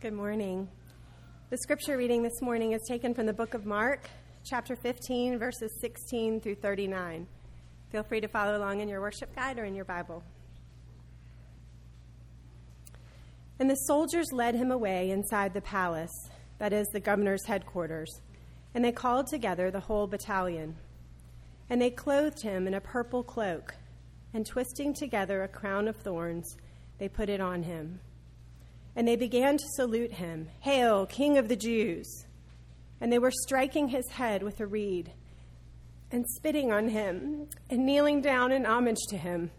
Good morning. The scripture reading this morning is taken from the book of Mark, chapter 15, verses 16 through 39. Feel free to follow along in your worship guide or in your Bible. And the soldiers led him away inside the palace, that is, the governor's headquarters, and they called together the whole battalion. And they clothed him in a purple cloak, and twisting together a crown of thorns, they put it on him and they began to salute him Hail, King of the Jews! And they were striking his head with a reed and spitting on him and kneeling down in homage to him.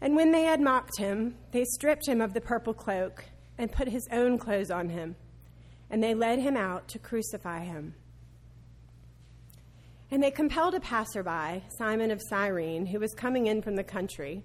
And when they had mocked him, they stripped him of the purple cloak and put his own clothes on him, and they led him out to crucify him. And they compelled a passerby, Simon of Cyrene, who was coming in from the country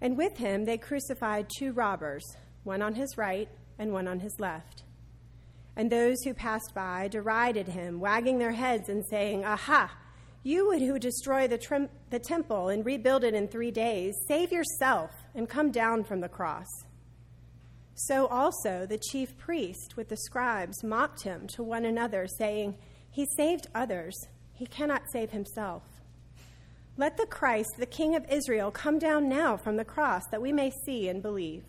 And with him they crucified two robbers, one on his right and one on his left. And those who passed by derided him, wagging their heads and saying, Aha! You who destroy the, trim- the temple and rebuild it in three days, save yourself and come down from the cross. So also the chief priest with the scribes mocked him to one another, saying, He saved others, he cannot save himself. Let the Christ, the King of Israel, come down now from the cross that we may see and believe.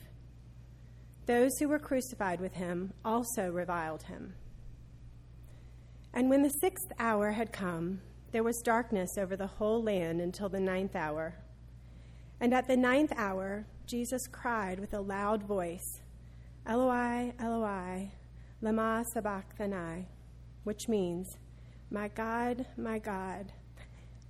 Those who were crucified with him also reviled him. And when the sixth hour had come, there was darkness over the whole land until the ninth hour. And at the ninth hour, Jesus cried with a loud voice, Eloi, Eloi, lama sabachthani, which means, My God, my God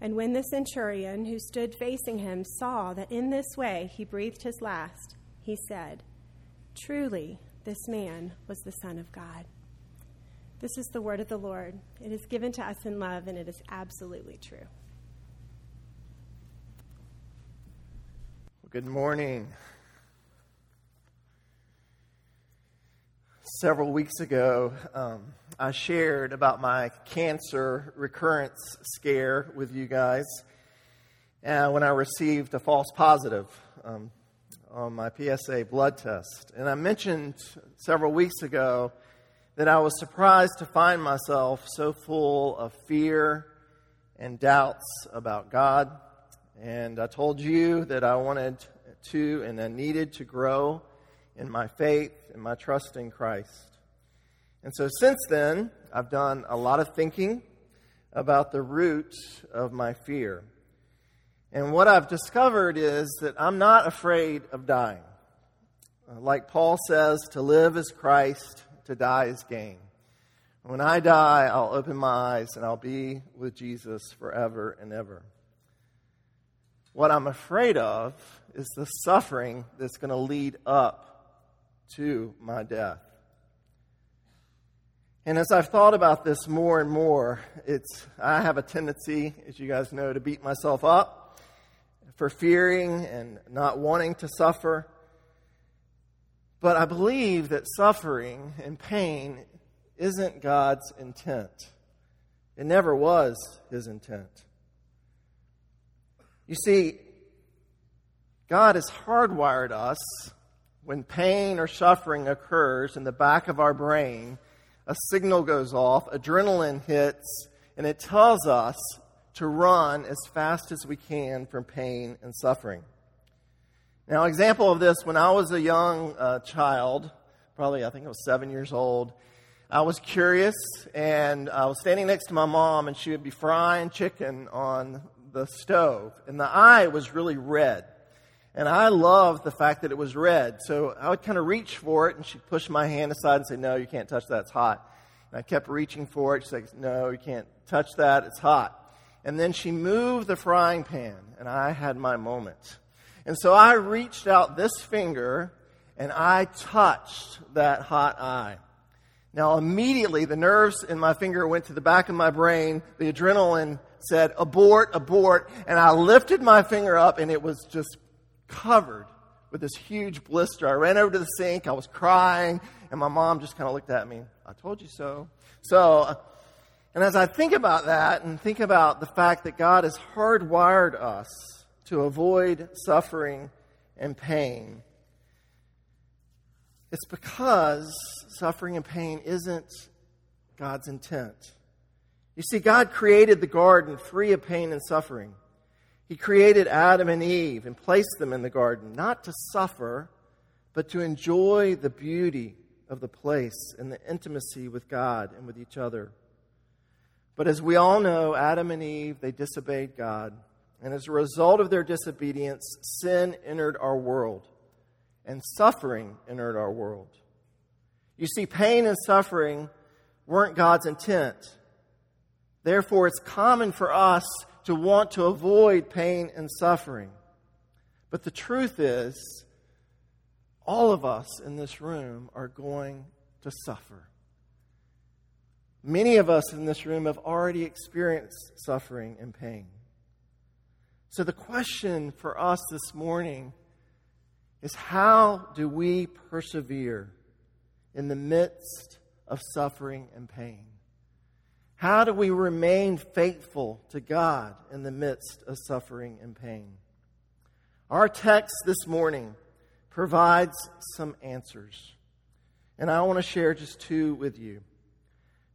And when the centurion who stood facing him saw that in this way he breathed his last, he said, Truly, this man was the Son of God. This is the word of the Lord. It is given to us in love, and it is absolutely true. Good morning. Several weeks ago, um, I shared about my cancer recurrence scare with you guys uh, when I received a false positive um, on my PSA blood test. And I mentioned several weeks ago that I was surprised to find myself so full of fear and doubts about God. And I told you that I wanted to and I needed to grow in my faith and my trust in Christ. And so since then, I've done a lot of thinking about the root of my fear. And what I've discovered is that I'm not afraid of dying. Uh, like Paul says, to live is Christ, to die is gain. When I die, I'll open my eyes and I'll be with Jesus forever and ever. What I'm afraid of is the suffering that's going to lead up to my death. And as I've thought about this more and more, it's, I have a tendency, as you guys know, to beat myself up for fearing and not wanting to suffer. But I believe that suffering and pain isn't God's intent. It never was his intent. You see, God has hardwired us when pain or suffering occurs in the back of our brain a signal goes off, adrenaline hits, and it tells us to run as fast as we can from pain and suffering. Now, example of this, when I was a young uh, child, probably, I think I was seven years old. I was curious, and I was standing next to my mom, and she would be frying chicken on the stove, and the eye was really red. And I loved the fact that it was red. So I would kind of reach for it, and she'd push my hand aside and say, No, you can't touch that, it's hot. And I kept reaching for it. She'd say, No, you can't touch that, it's hot. And then she moved the frying pan, and I had my moment. And so I reached out this finger, and I touched that hot eye. Now, immediately, the nerves in my finger went to the back of my brain. The adrenaline said, abort, abort. And I lifted my finger up, and it was just covered with this huge blister. I ran over to the sink. I was crying, and my mom just kind of looked at me. I told you so. So, uh, and as I think about that and think about the fact that God has hardwired us to avoid suffering and pain, it's because suffering and pain isn't God's intent. You see, God created the garden free of pain and suffering. He created Adam and Eve and placed them in the garden, not to suffer, but to enjoy the beauty of the place and the intimacy with God and with each other. But as we all know, Adam and Eve, they disobeyed God. And as a result of their disobedience, sin entered our world, and suffering entered our world. You see, pain and suffering weren't God's intent. Therefore, it's common for us to want to avoid pain and suffering. But the truth is, all of us in this room are going to suffer. Many of us in this room have already experienced suffering and pain. So, the question for us this morning is how do we persevere in the midst of suffering and pain? How do we remain faithful to God in the midst of suffering and pain? Our text this morning provides some answers. And I want to share just two with you.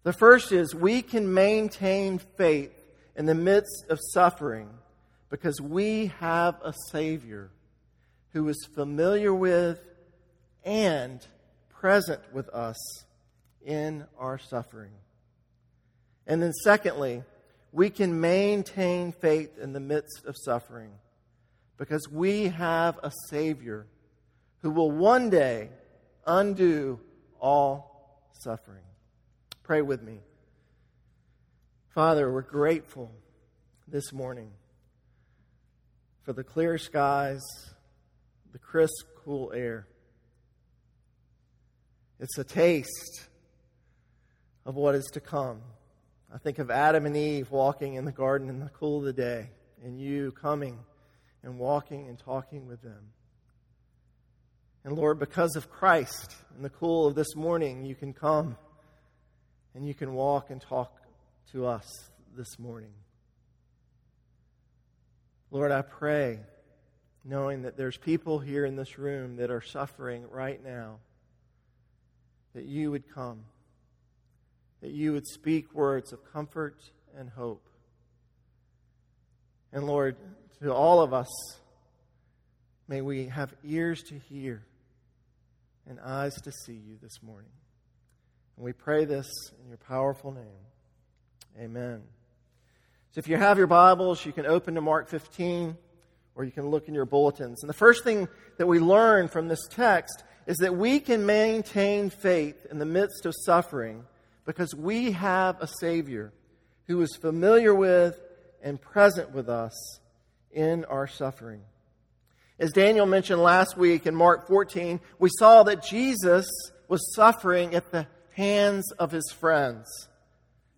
The first is we can maintain faith in the midst of suffering because we have a Savior who is familiar with and present with us in our suffering. And then, secondly, we can maintain faith in the midst of suffering because we have a Savior who will one day undo all suffering. Pray with me. Father, we're grateful this morning for the clear skies, the crisp, cool air. It's a taste of what is to come. I think of Adam and Eve walking in the garden in the cool of the day, and you coming and walking and talking with them. And Lord, because of Christ in the cool of this morning, you can come and you can walk and talk to us this morning. Lord, I pray, knowing that there's people here in this room that are suffering right now, that you would come that you would speak words of comfort and hope. And Lord, to all of us, may we have ears to hear and eyes to see you this morning. And we pray this in your powerful name. Amen. So if you have your Bibles, you can open to Mark 15 or you can look in your bulletins. And the first thing that we learn from this text is that we can maintain faith in the midst of suffering because we have a Savior who is familiar with and present with us in our suffering. As Daniel mentioned last week in Mark 14, we saw that Jesus was suffering at the hands of his friends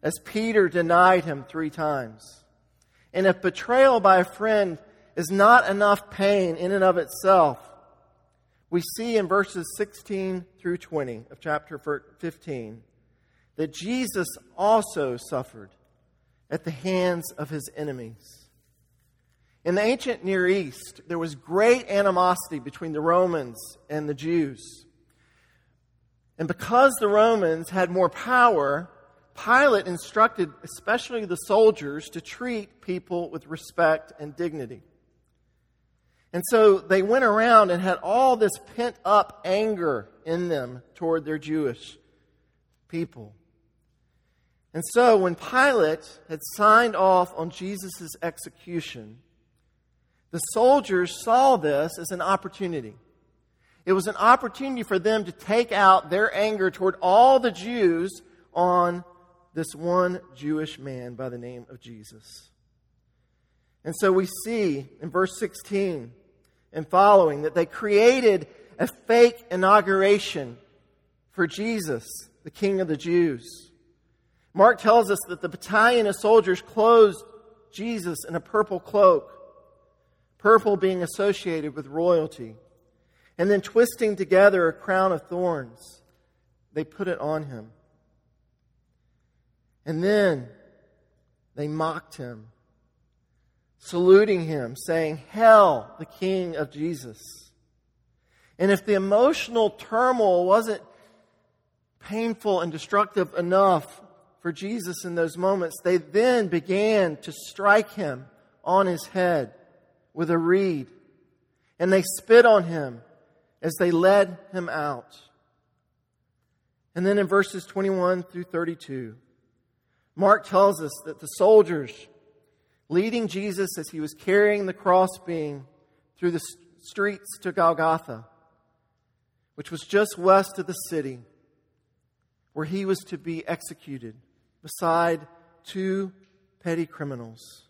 as Peter denied him three times. And if betrayal by a friend is not enough pain in and of itself, we see in verses 16 through 20 of chapter 15 that Jesus also suffered at the hands of his enemies. In the ancient Near East, there was great animosity between the Romans and the Jews. And because the Romans had more power, Pilate instructed especially the soldiers to treat people with respect and dignity. And so they went around and had all this pent up anger in them toward their Jewish people. And so when Pilate had signed off on Jesus' execution, the soldiers saw this as an opportunity. It was an opportunity for them to take out their anger toward all the Jews on this one Jewish man by the name of Jesus. And so we see in verse 16 and following that they created a fake inauguration for Jesus, the King of the Jews. Mark tells us that the battalion of soldiers clothed Jesus in a purple cloak, purple being associated with royalty. And then twisting together a crown of thorns, they put it on him. And then they mocked him, saluting him, saying, Hail, the King of Jesus. And if the emotional turmoil wasn't painful and destructive enough for Jesus in those moments, they then began to strike him on his head with a reed. And they spit on him as they led him out. And then in verses 21 through 32, Mark tells us that the soldiers leading Jesus as he was carrying the cross crossbeam through the streets to Golgotha, which was just west of the city, where he was to be executed beside two petty criminals.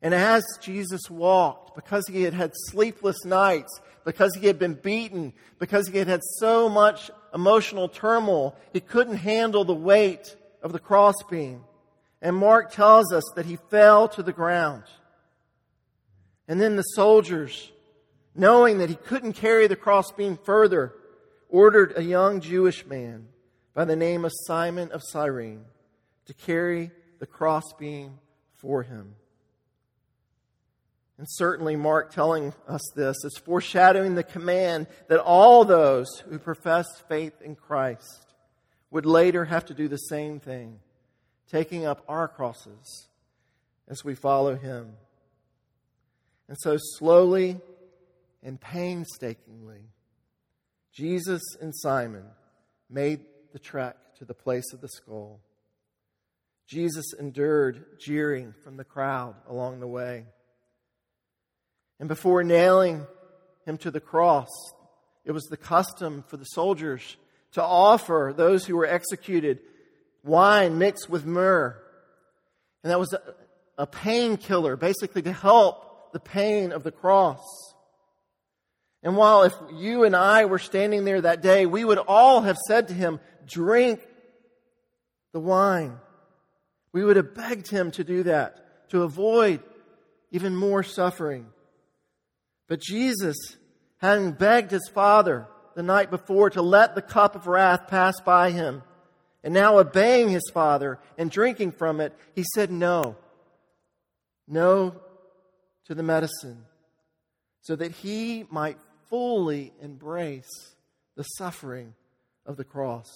And as Jesus walked, because he had had sleepless nights, because he had been beaten, because he had had so much emotional turmoil, he couldn't handle the weight of the crossbeam. And Mark tells us that he fell to the ground. And then the soldiers, knowing that he couldn't carry the crossbeam further, ordered a young Jewish man by the name of Simon of Cyrene to carry the crossbeam for him. And certainly, Mark telling us this is foreshadowing the command that all those who profess faith in Christ would later have to do the same thing, taking up our crosses as we follow him. And so, slowly and painstakingly, Jesus and Simon made the trek to the place of the skull. Jesus endured jeering from the crowd along the way. And before nailing him to the cross, it was the custom for the soldiers to offer those who were executed wine mixed with myrrh. And that was a, a painkiller, basically to help the pain of the cross. And while if you and I were standing there that day, we would all have said to him, drink the wine. We would have begged him to do that, to avoid even more suffering. But Jesus, having begged his Father the night before to let the cup of wrath pass by him, and now obeying his Father and drinking from it, he said no. No to the medicine, so that he might fully embrace the suffering of the cross.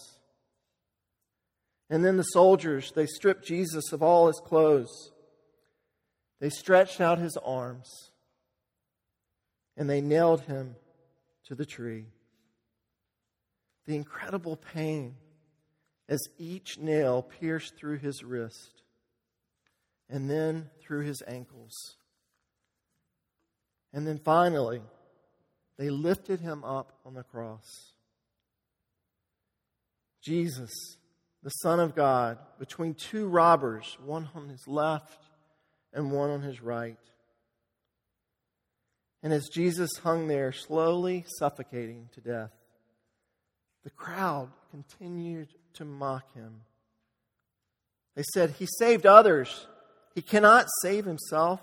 And then the soldiers, they stripped Jesus of all his clothes. They stretched out his arms and they nailed him to the tree. The incredible pain as each nail pierced through his wrist and then through his ankles. And then finally, they lifted him up on the cross. Jesus, the Son of God, between two robbers, one on his left and one on his right. And as Jesus hung there, slowly suffocating to death, the crowd continued to mock him. They said, He saved others. He cannot save himself.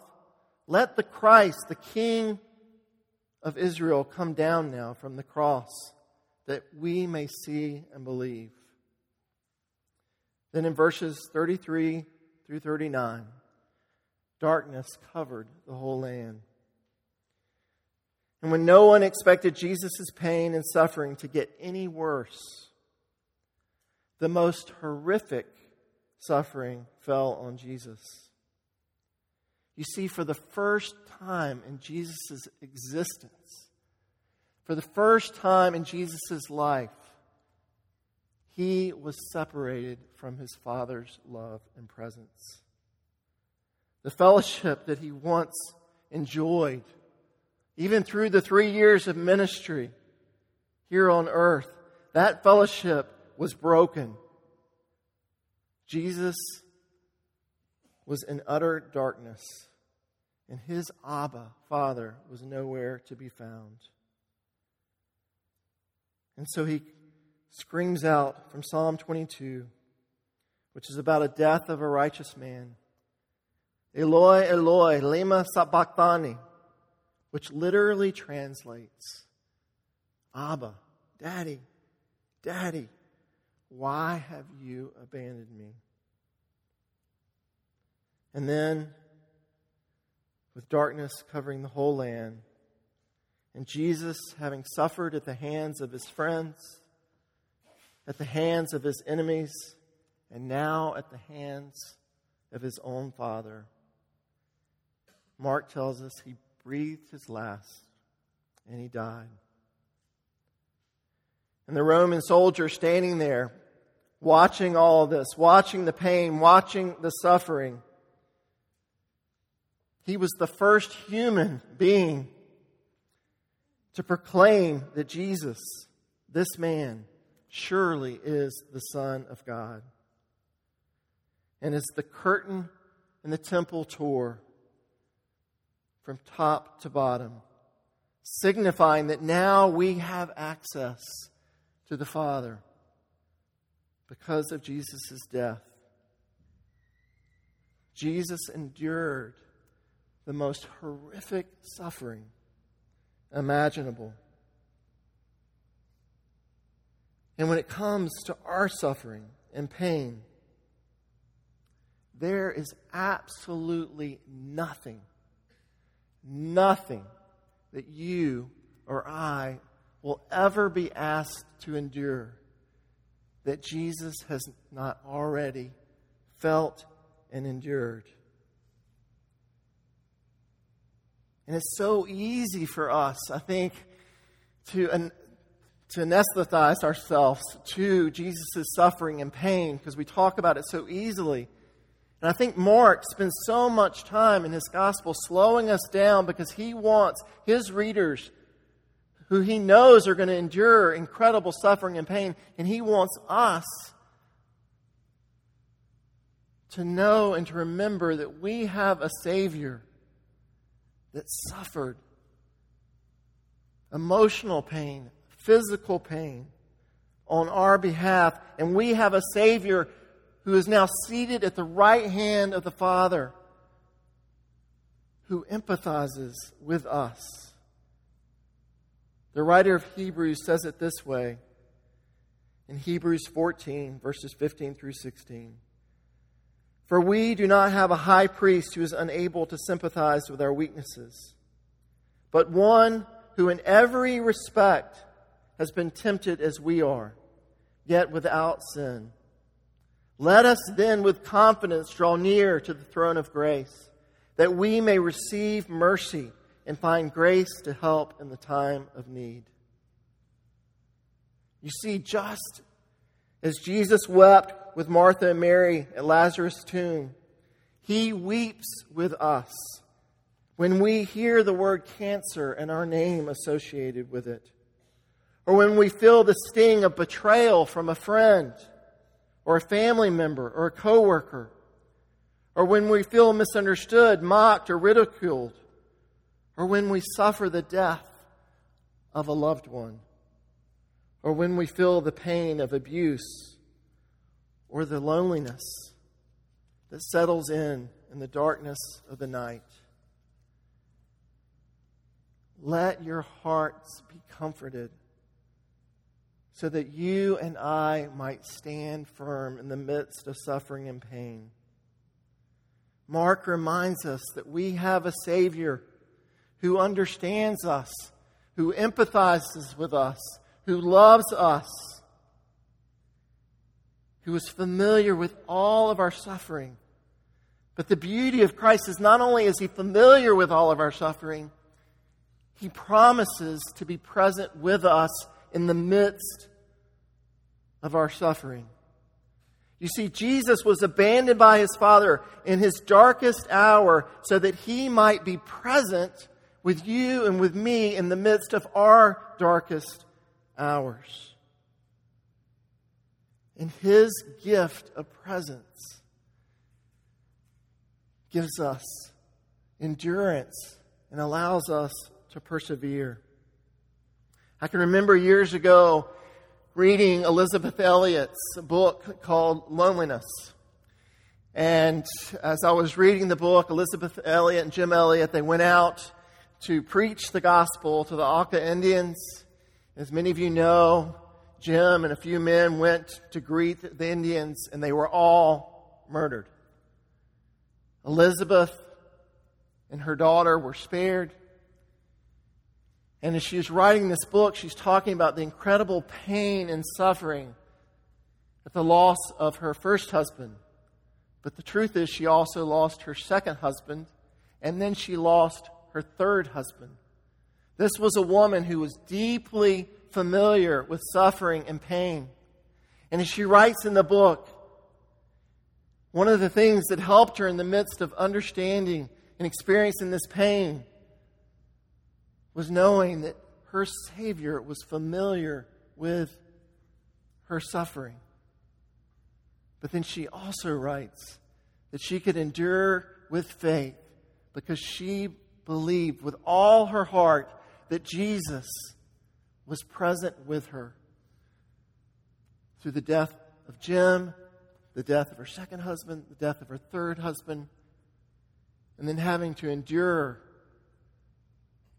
Let the Christ, the King of Israel, come down now from the cross that we may see and believe. Then in verses 33 through 39, darkness covered the whole land. And when no one expected Jesus' pain and suffering to get any worse, the most horrific suffering fell on Jesus. You see, for the first time in Jesus' existence, for the first time in Jesus' life, he was separated from his Father's love and presence. The fellowship that he once enjoyed, even through the three years of ministry here on earth, that fellowship was broken. Jesus was in utter darkness, and his Abba, Father, was nowhere to be found. And so he screams out from Psalm 22, which is about a death of a righteous man Eloi, Eloi, lema sabachthani, which literally translates Abba, Daddy, Daddy, why have you abandoned me? And then, with darkness covering the whole land, and Jesus having suffered at the hands of his friends, at the hands of his enemies, and now at the hands of his own Father, Mark tells us he breathed his last and he died. And the Roman soldier standing there, watching all this, watching the pain, watching the suffering, he was the first human being to proclaim that Jesus, this man, surely is the Son of God. And as the curtain in the temple tore from top to bottom, signifying that now we have access to the Father because of Jesus' death. Jesus endured the most horrific suffering imaginable. And when it comes to our suffering and pain, there is absolutely nothing, nothing that you or I will ever be asked to endure that Jesus has not already felt and endured. And it's so easy for us, I think, to, to anesthetize ourselves to Jesus' suffering and pain because we talk about it so easily. And I think Mark spends so much time in his gospel slowing us down because he wants his readers, who he knows are going to endure incredible suffering and pain, and he wants us to know and to remember that we have a Savior that suffered emotional pain, physical pain on our behalf. And we have a Savior who is now seated at the right hand of the Father who empathizes with us. The writer of Hebrews says it this way in Hebrews 14, verses 15 through 16. For we do not have a high priest who is unable to sympathize with our weaknesses, but one who in every respect has been tempted as we are, yet without sin. Let us then with confidence draw near to the throne of grace, that we may receive mercy and find grace to help in the time of need. You see, just as Jesus wept with Martha and Mary at Lazarus' tomb, he weeps with us when we hear the word cancer and our name associated with it, or when we feel the sting of betrayal from a friend or a family member or a coworker, or when we feel misunderstood, mocked, or ridiculed, or when we suffer the death of a loved one or when we feel the pain of abuse or the loneliness that settles in in the darkness of the night. Let your hearts be comforted so that you and I might stand firm in the midst of suffering and pain. Mark reminds us that we have a Savior who understands us, who empathizes with us, who loves us, who is familiar with all of our suffering, But the beauty of Christ is not only is he familiar with all of our suffering, he promises to be present with us in the midst of our suffering. You see, Jesus was abandoned by his Father in his darkest hour so that he might be present with you and with me in the midst of our darkest hours. And his gift of presence gives us endurance and allows us to persevere. I can remember years ago reading Elisabeth Elliot's book called Loneliness. And as I was reading the book, Elisabeth Elliot and Jim Elliot, they went out to preach the gospel to the Auca Indians. As many of you know, Jim and a few men went to greet the Indians, and they were all murdered. Elisabeth and her daughter were spared. And as she's writing this book, she's talking about the incredible pain and suffering at the loss of her first husband. But the truth is, she also lost her second husband, and then she lost her third husband. This was a woman who was deeply familiar with suffering and pain. And as she writes in the book, one of the things that helped her in the midst of understanding and experiencing this pain was knowing that her Savior was familiar with her suffering. But then she also writes that she could endure with faith because she believed with all her heart that Jesus was present with her through the death of Jim, the death of her second husband, the death of her third husband, and then having to endure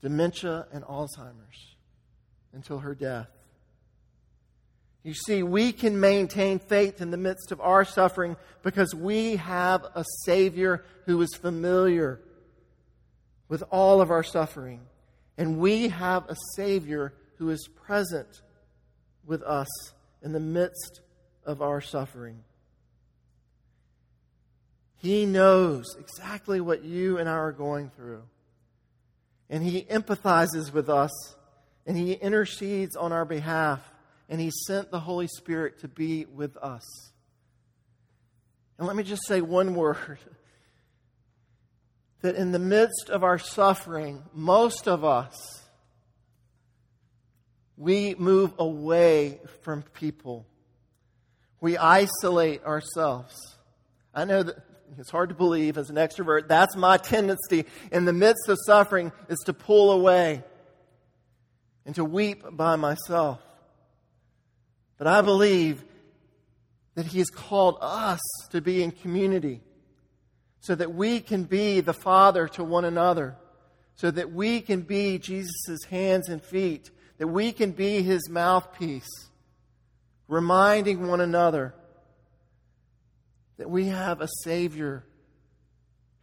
dementia and Alzheimer's until her death. You see, we can maintain faith in the midst of our suffering because we have a Savior who is familiar with all of our suffering. And we have a Savior who is present with us in the midst of our suffering. He knows exactly what you and I are going through and He empathizes with us, and He intercedes on our behalf, and He sent the Holy Spirit to be with us. And let me just say one word that in the midst of our suffering, most of us, we move away from people. We isolate ourselves. I know that it's hard to believe as an extrovert. That's my tendency in the midst of suffering is to pull away and to weep by myself. But I believe that He has called us to be in community so that we can be the Father to one another, so that we can be Jesus' hands and feet, that we can be His mouthpiece, reminding one another that we have a Savior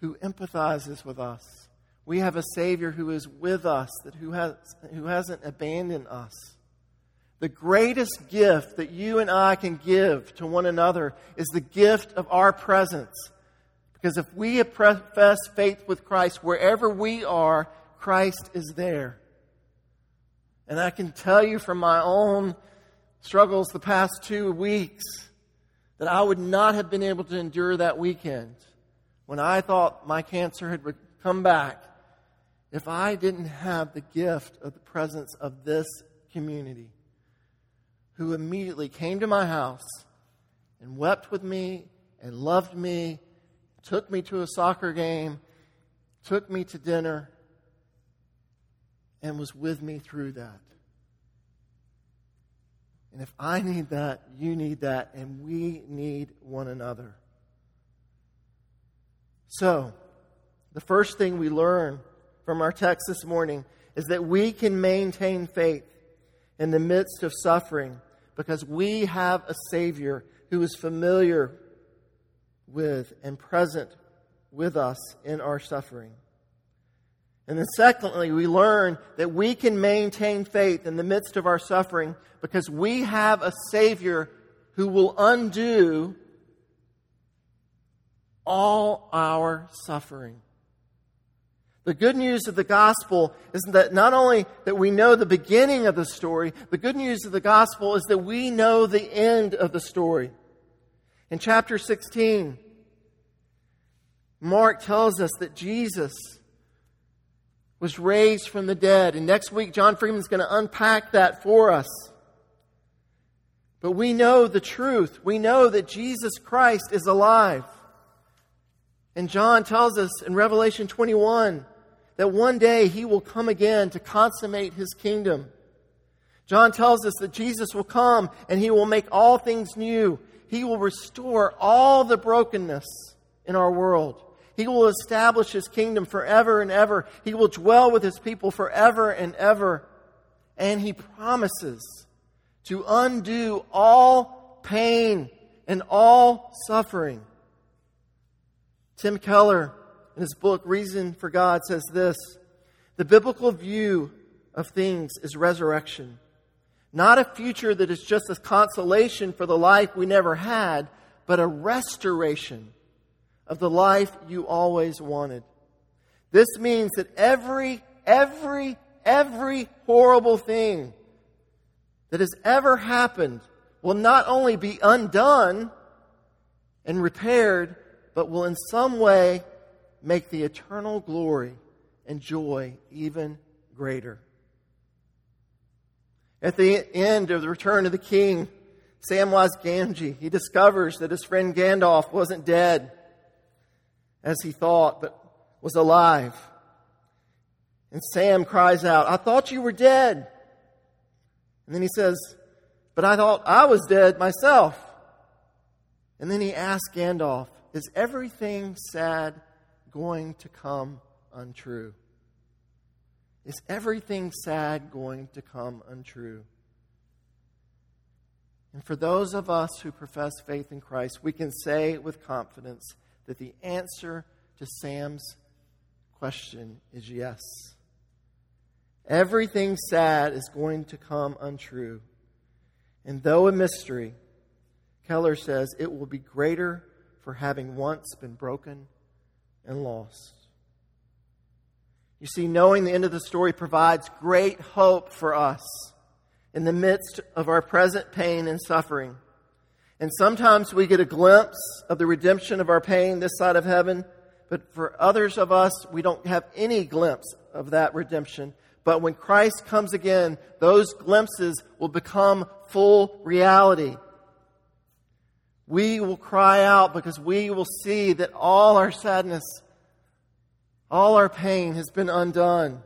who empathizes with us. We have a Savior who is with us, that who, has, who hasn't abandoned us. The greatest gift that you and I can give to one another is the gift of our presence. Because if we profess faith with Christ, wherever we are, Christ is there. And I can tell you from my own struggles the past two weeks that I would not have been able to endure that weekend when I thought my cancer had come back if I didn't have the gift of the presence of this community who immediately came to my house and wept with me and loved me, took me to a soccer game, took me to dinner, and was with me through that. And if I need that, you need that, and we need one another. So, the first thing we learn from our text this morning is that we can maintain faith in the midst of suffering because we have a Savior who is familiar with and present with us in our suffering. And then, secondly, we learn that we can maintain faith in the midst of our suffering because we have a Savior who will undo all our suffering. The good news of the gospel is that not only that we know the beginning of the story, the good news of the gospel is that we know the end of the story. In chapter 16, Mark tells us that Jesus was raised from the dead. And next week, John Freeman is going to unpack that for us. But we know the truth. We know that Jesus Christ is alive. And John tells us in Revelation 21 that one day he will come again to consummate his kingdom. John tells us that Jesus will come and he will make all things new. He will restore all the brokenness in our world. He will establish his kingdom forever and ever. He will dwell with his people forever and ever. And he promises to undo all pain and all suffering. Tim Keller, in his book Reason for God, says this The biblical view of things is resurrection, not a future that is just a consolation for the life we never had, but a restoration of the life you always wanted. This means that every, every, every horrible thing that has ever happened will not only be undone and repaired, but will in some way make the eternal glory and joy even greater. At the end of the return of the king, Samwise Gamgee, he discovers that his friend Gandalf wasn't dead as he thought, but was alive. And Sam cries out, I thought you were dead. And then he says, But I thought I was dead myself. And then he asks Gandalf, Is everything sad going to come untrue? Is everything sad going to come untrue? And for those of us who profess faith in Christ, we can say with confidence that the answer to Sam's question is yes. Everything sad is going to come untrue. And though a mystery, Keller says it will be greater for having once been broken and lost. You see, knowing the end of the story provides great hope for us in the midst of our present pain and suffering. And sometimes we get a glimpse of the redemption of our pain this side of heaven, but for others of us, we don't have any glimpse of that redemption but when Christ comes again, those glimpses will become full reality. We will cry out because we will see that all our sadness, all our pain has been undone.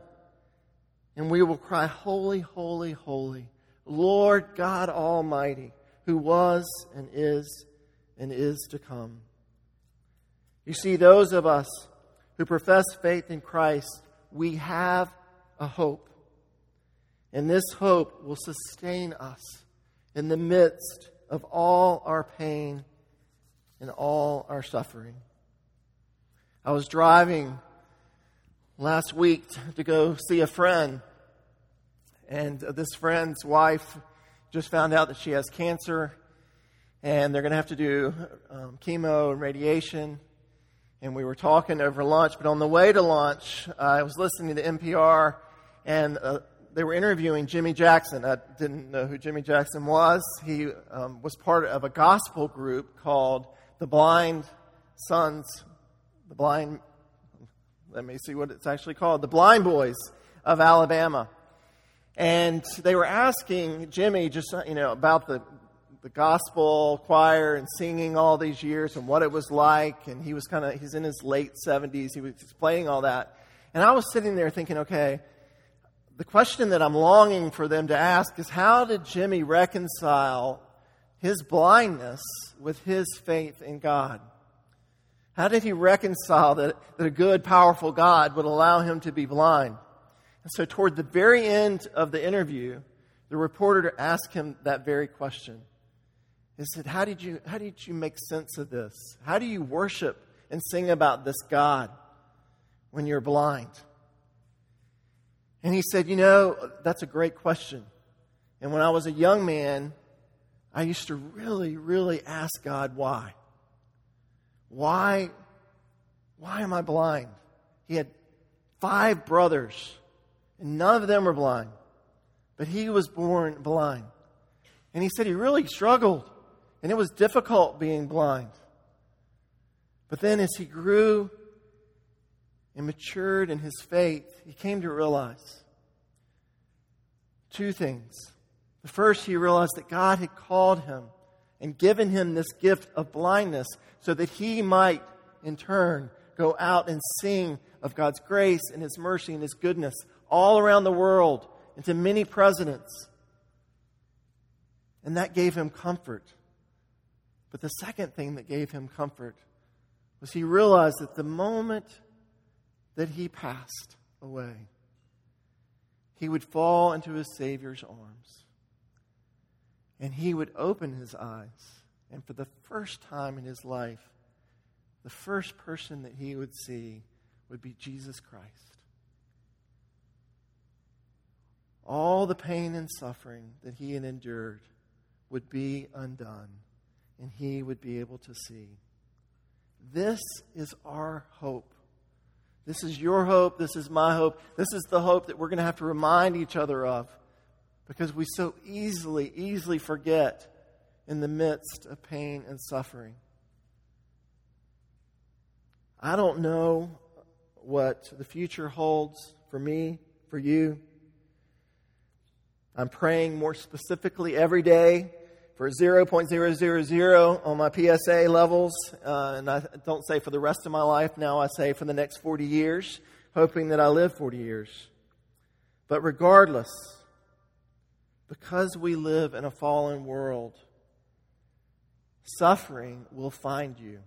And we will cry, Holy, holy, holy, Lord God Almighty, who was and is and is to come. You see, those of us who profess faith in Christ, we have a hope. And this hope will sustain us in the midst of all our pain and all our suffering. I was driving last week to go see a friend, and this friend's wife just found out that she has cancer, and they're going to have to do um, chemo and radiation. And we were talking over lunch, but on the way to lunch, I was listening to NPR and uh, they were interviewing Jimmy Jackson. I didn't know who Jimmy Jackson was. He um, was part of a gospel group called the Blind Sons, the Blind, let me see what it's actually called, the Blind Boys of Alabama. And they were asking Jimmy just, uh, you know, about the, the gospel choir and singing all these years and what it was like. And he was kind of, he's in his late 70s. He was explaining all that. And I was sitting there thinking, okay, the question that I'm longing for them to ask is how did Jimmy reconcile his blindness with his faith in God? How did he reconcile that, that a good, powerful God would allow him to be blind? And so, toward the very end of the interview, the reporter asked him that very question. He said, how did, you, how did you make sense of this? How do you worship and sing about this God when you're blind? And he said, You know, that's a great question. And when I was a young man, I used to really, really ask God why. Why Why am I blind? He had five brothers, and none of them were blind. But he was born blind. And he said he really struggled, and it was difficult being blind. But then as he grew and matured in his faith, he came to realize two things. The first, he realized that God had called him and given him this gift of blindness so that he might, in turn, go out and sing of God's grace and his mercy and his goodness all around the world and to many presidents. And that gave him comfort. But the second thing that gave him comfort was he realized that the moment that he passed away, he would fall into his Savior's arms. And he would open his eyes. And for the first time in his life, the first person that he would see would be Jesus Christ. All the pain and suffering that he had endured would be undone, and he would be able to see. This is our hope. This is your hope. This is my hope. This is the hope that we're going to have to remind each other of because we so easily, easily forget in the midst of pain and suffering. I don't know what the future holds for me, for you. I'm praying more specifically every day for 0.000 on my PSA levels. Uh, and I don't say for the rest of my life now, I say for the next 40 years, hoping that I live 40 years. But regardless, because we live in a fallen world, suffering will find you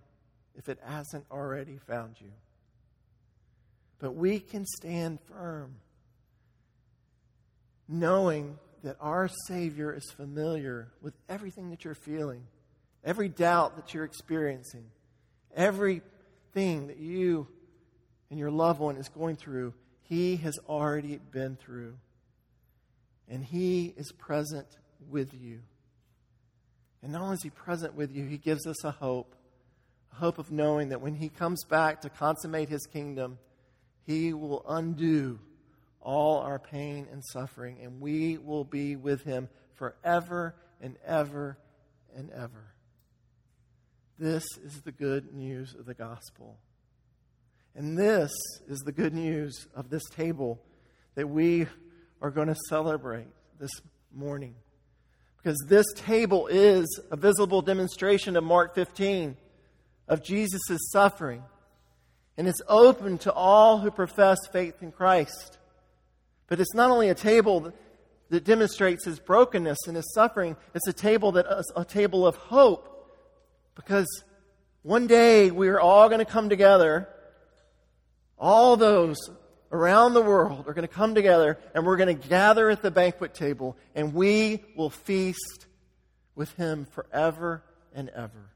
if it hasn't already found you. But we can stand firm knowing that our Savior is familiar with everything that you're feeling, every doubt that you're experiencing, everything that you and your loved one is going through. He has already been through. And He is present with you. And not only is He present with you, He gives us a hope a hope of knowing that when He comes back to consummate His kingdom, He will undo all our pain and suffering, and we will be with him forever and ever and ever. This is the good news of the gospel. And this is the good news of this table that we are going to celebrate this morning. Because this table is a visible demonstration of Mark 15, of Jesus' suffering. And it's open to all who profess faith in Christ. But it's not only a table that demonstrates his brokenness and his suffering, it's a table that is a table of hope. Because one day we are all going to come together. All those around the world are going to come together and we're going to gather at the banquet table and we will feast with him forever and ever.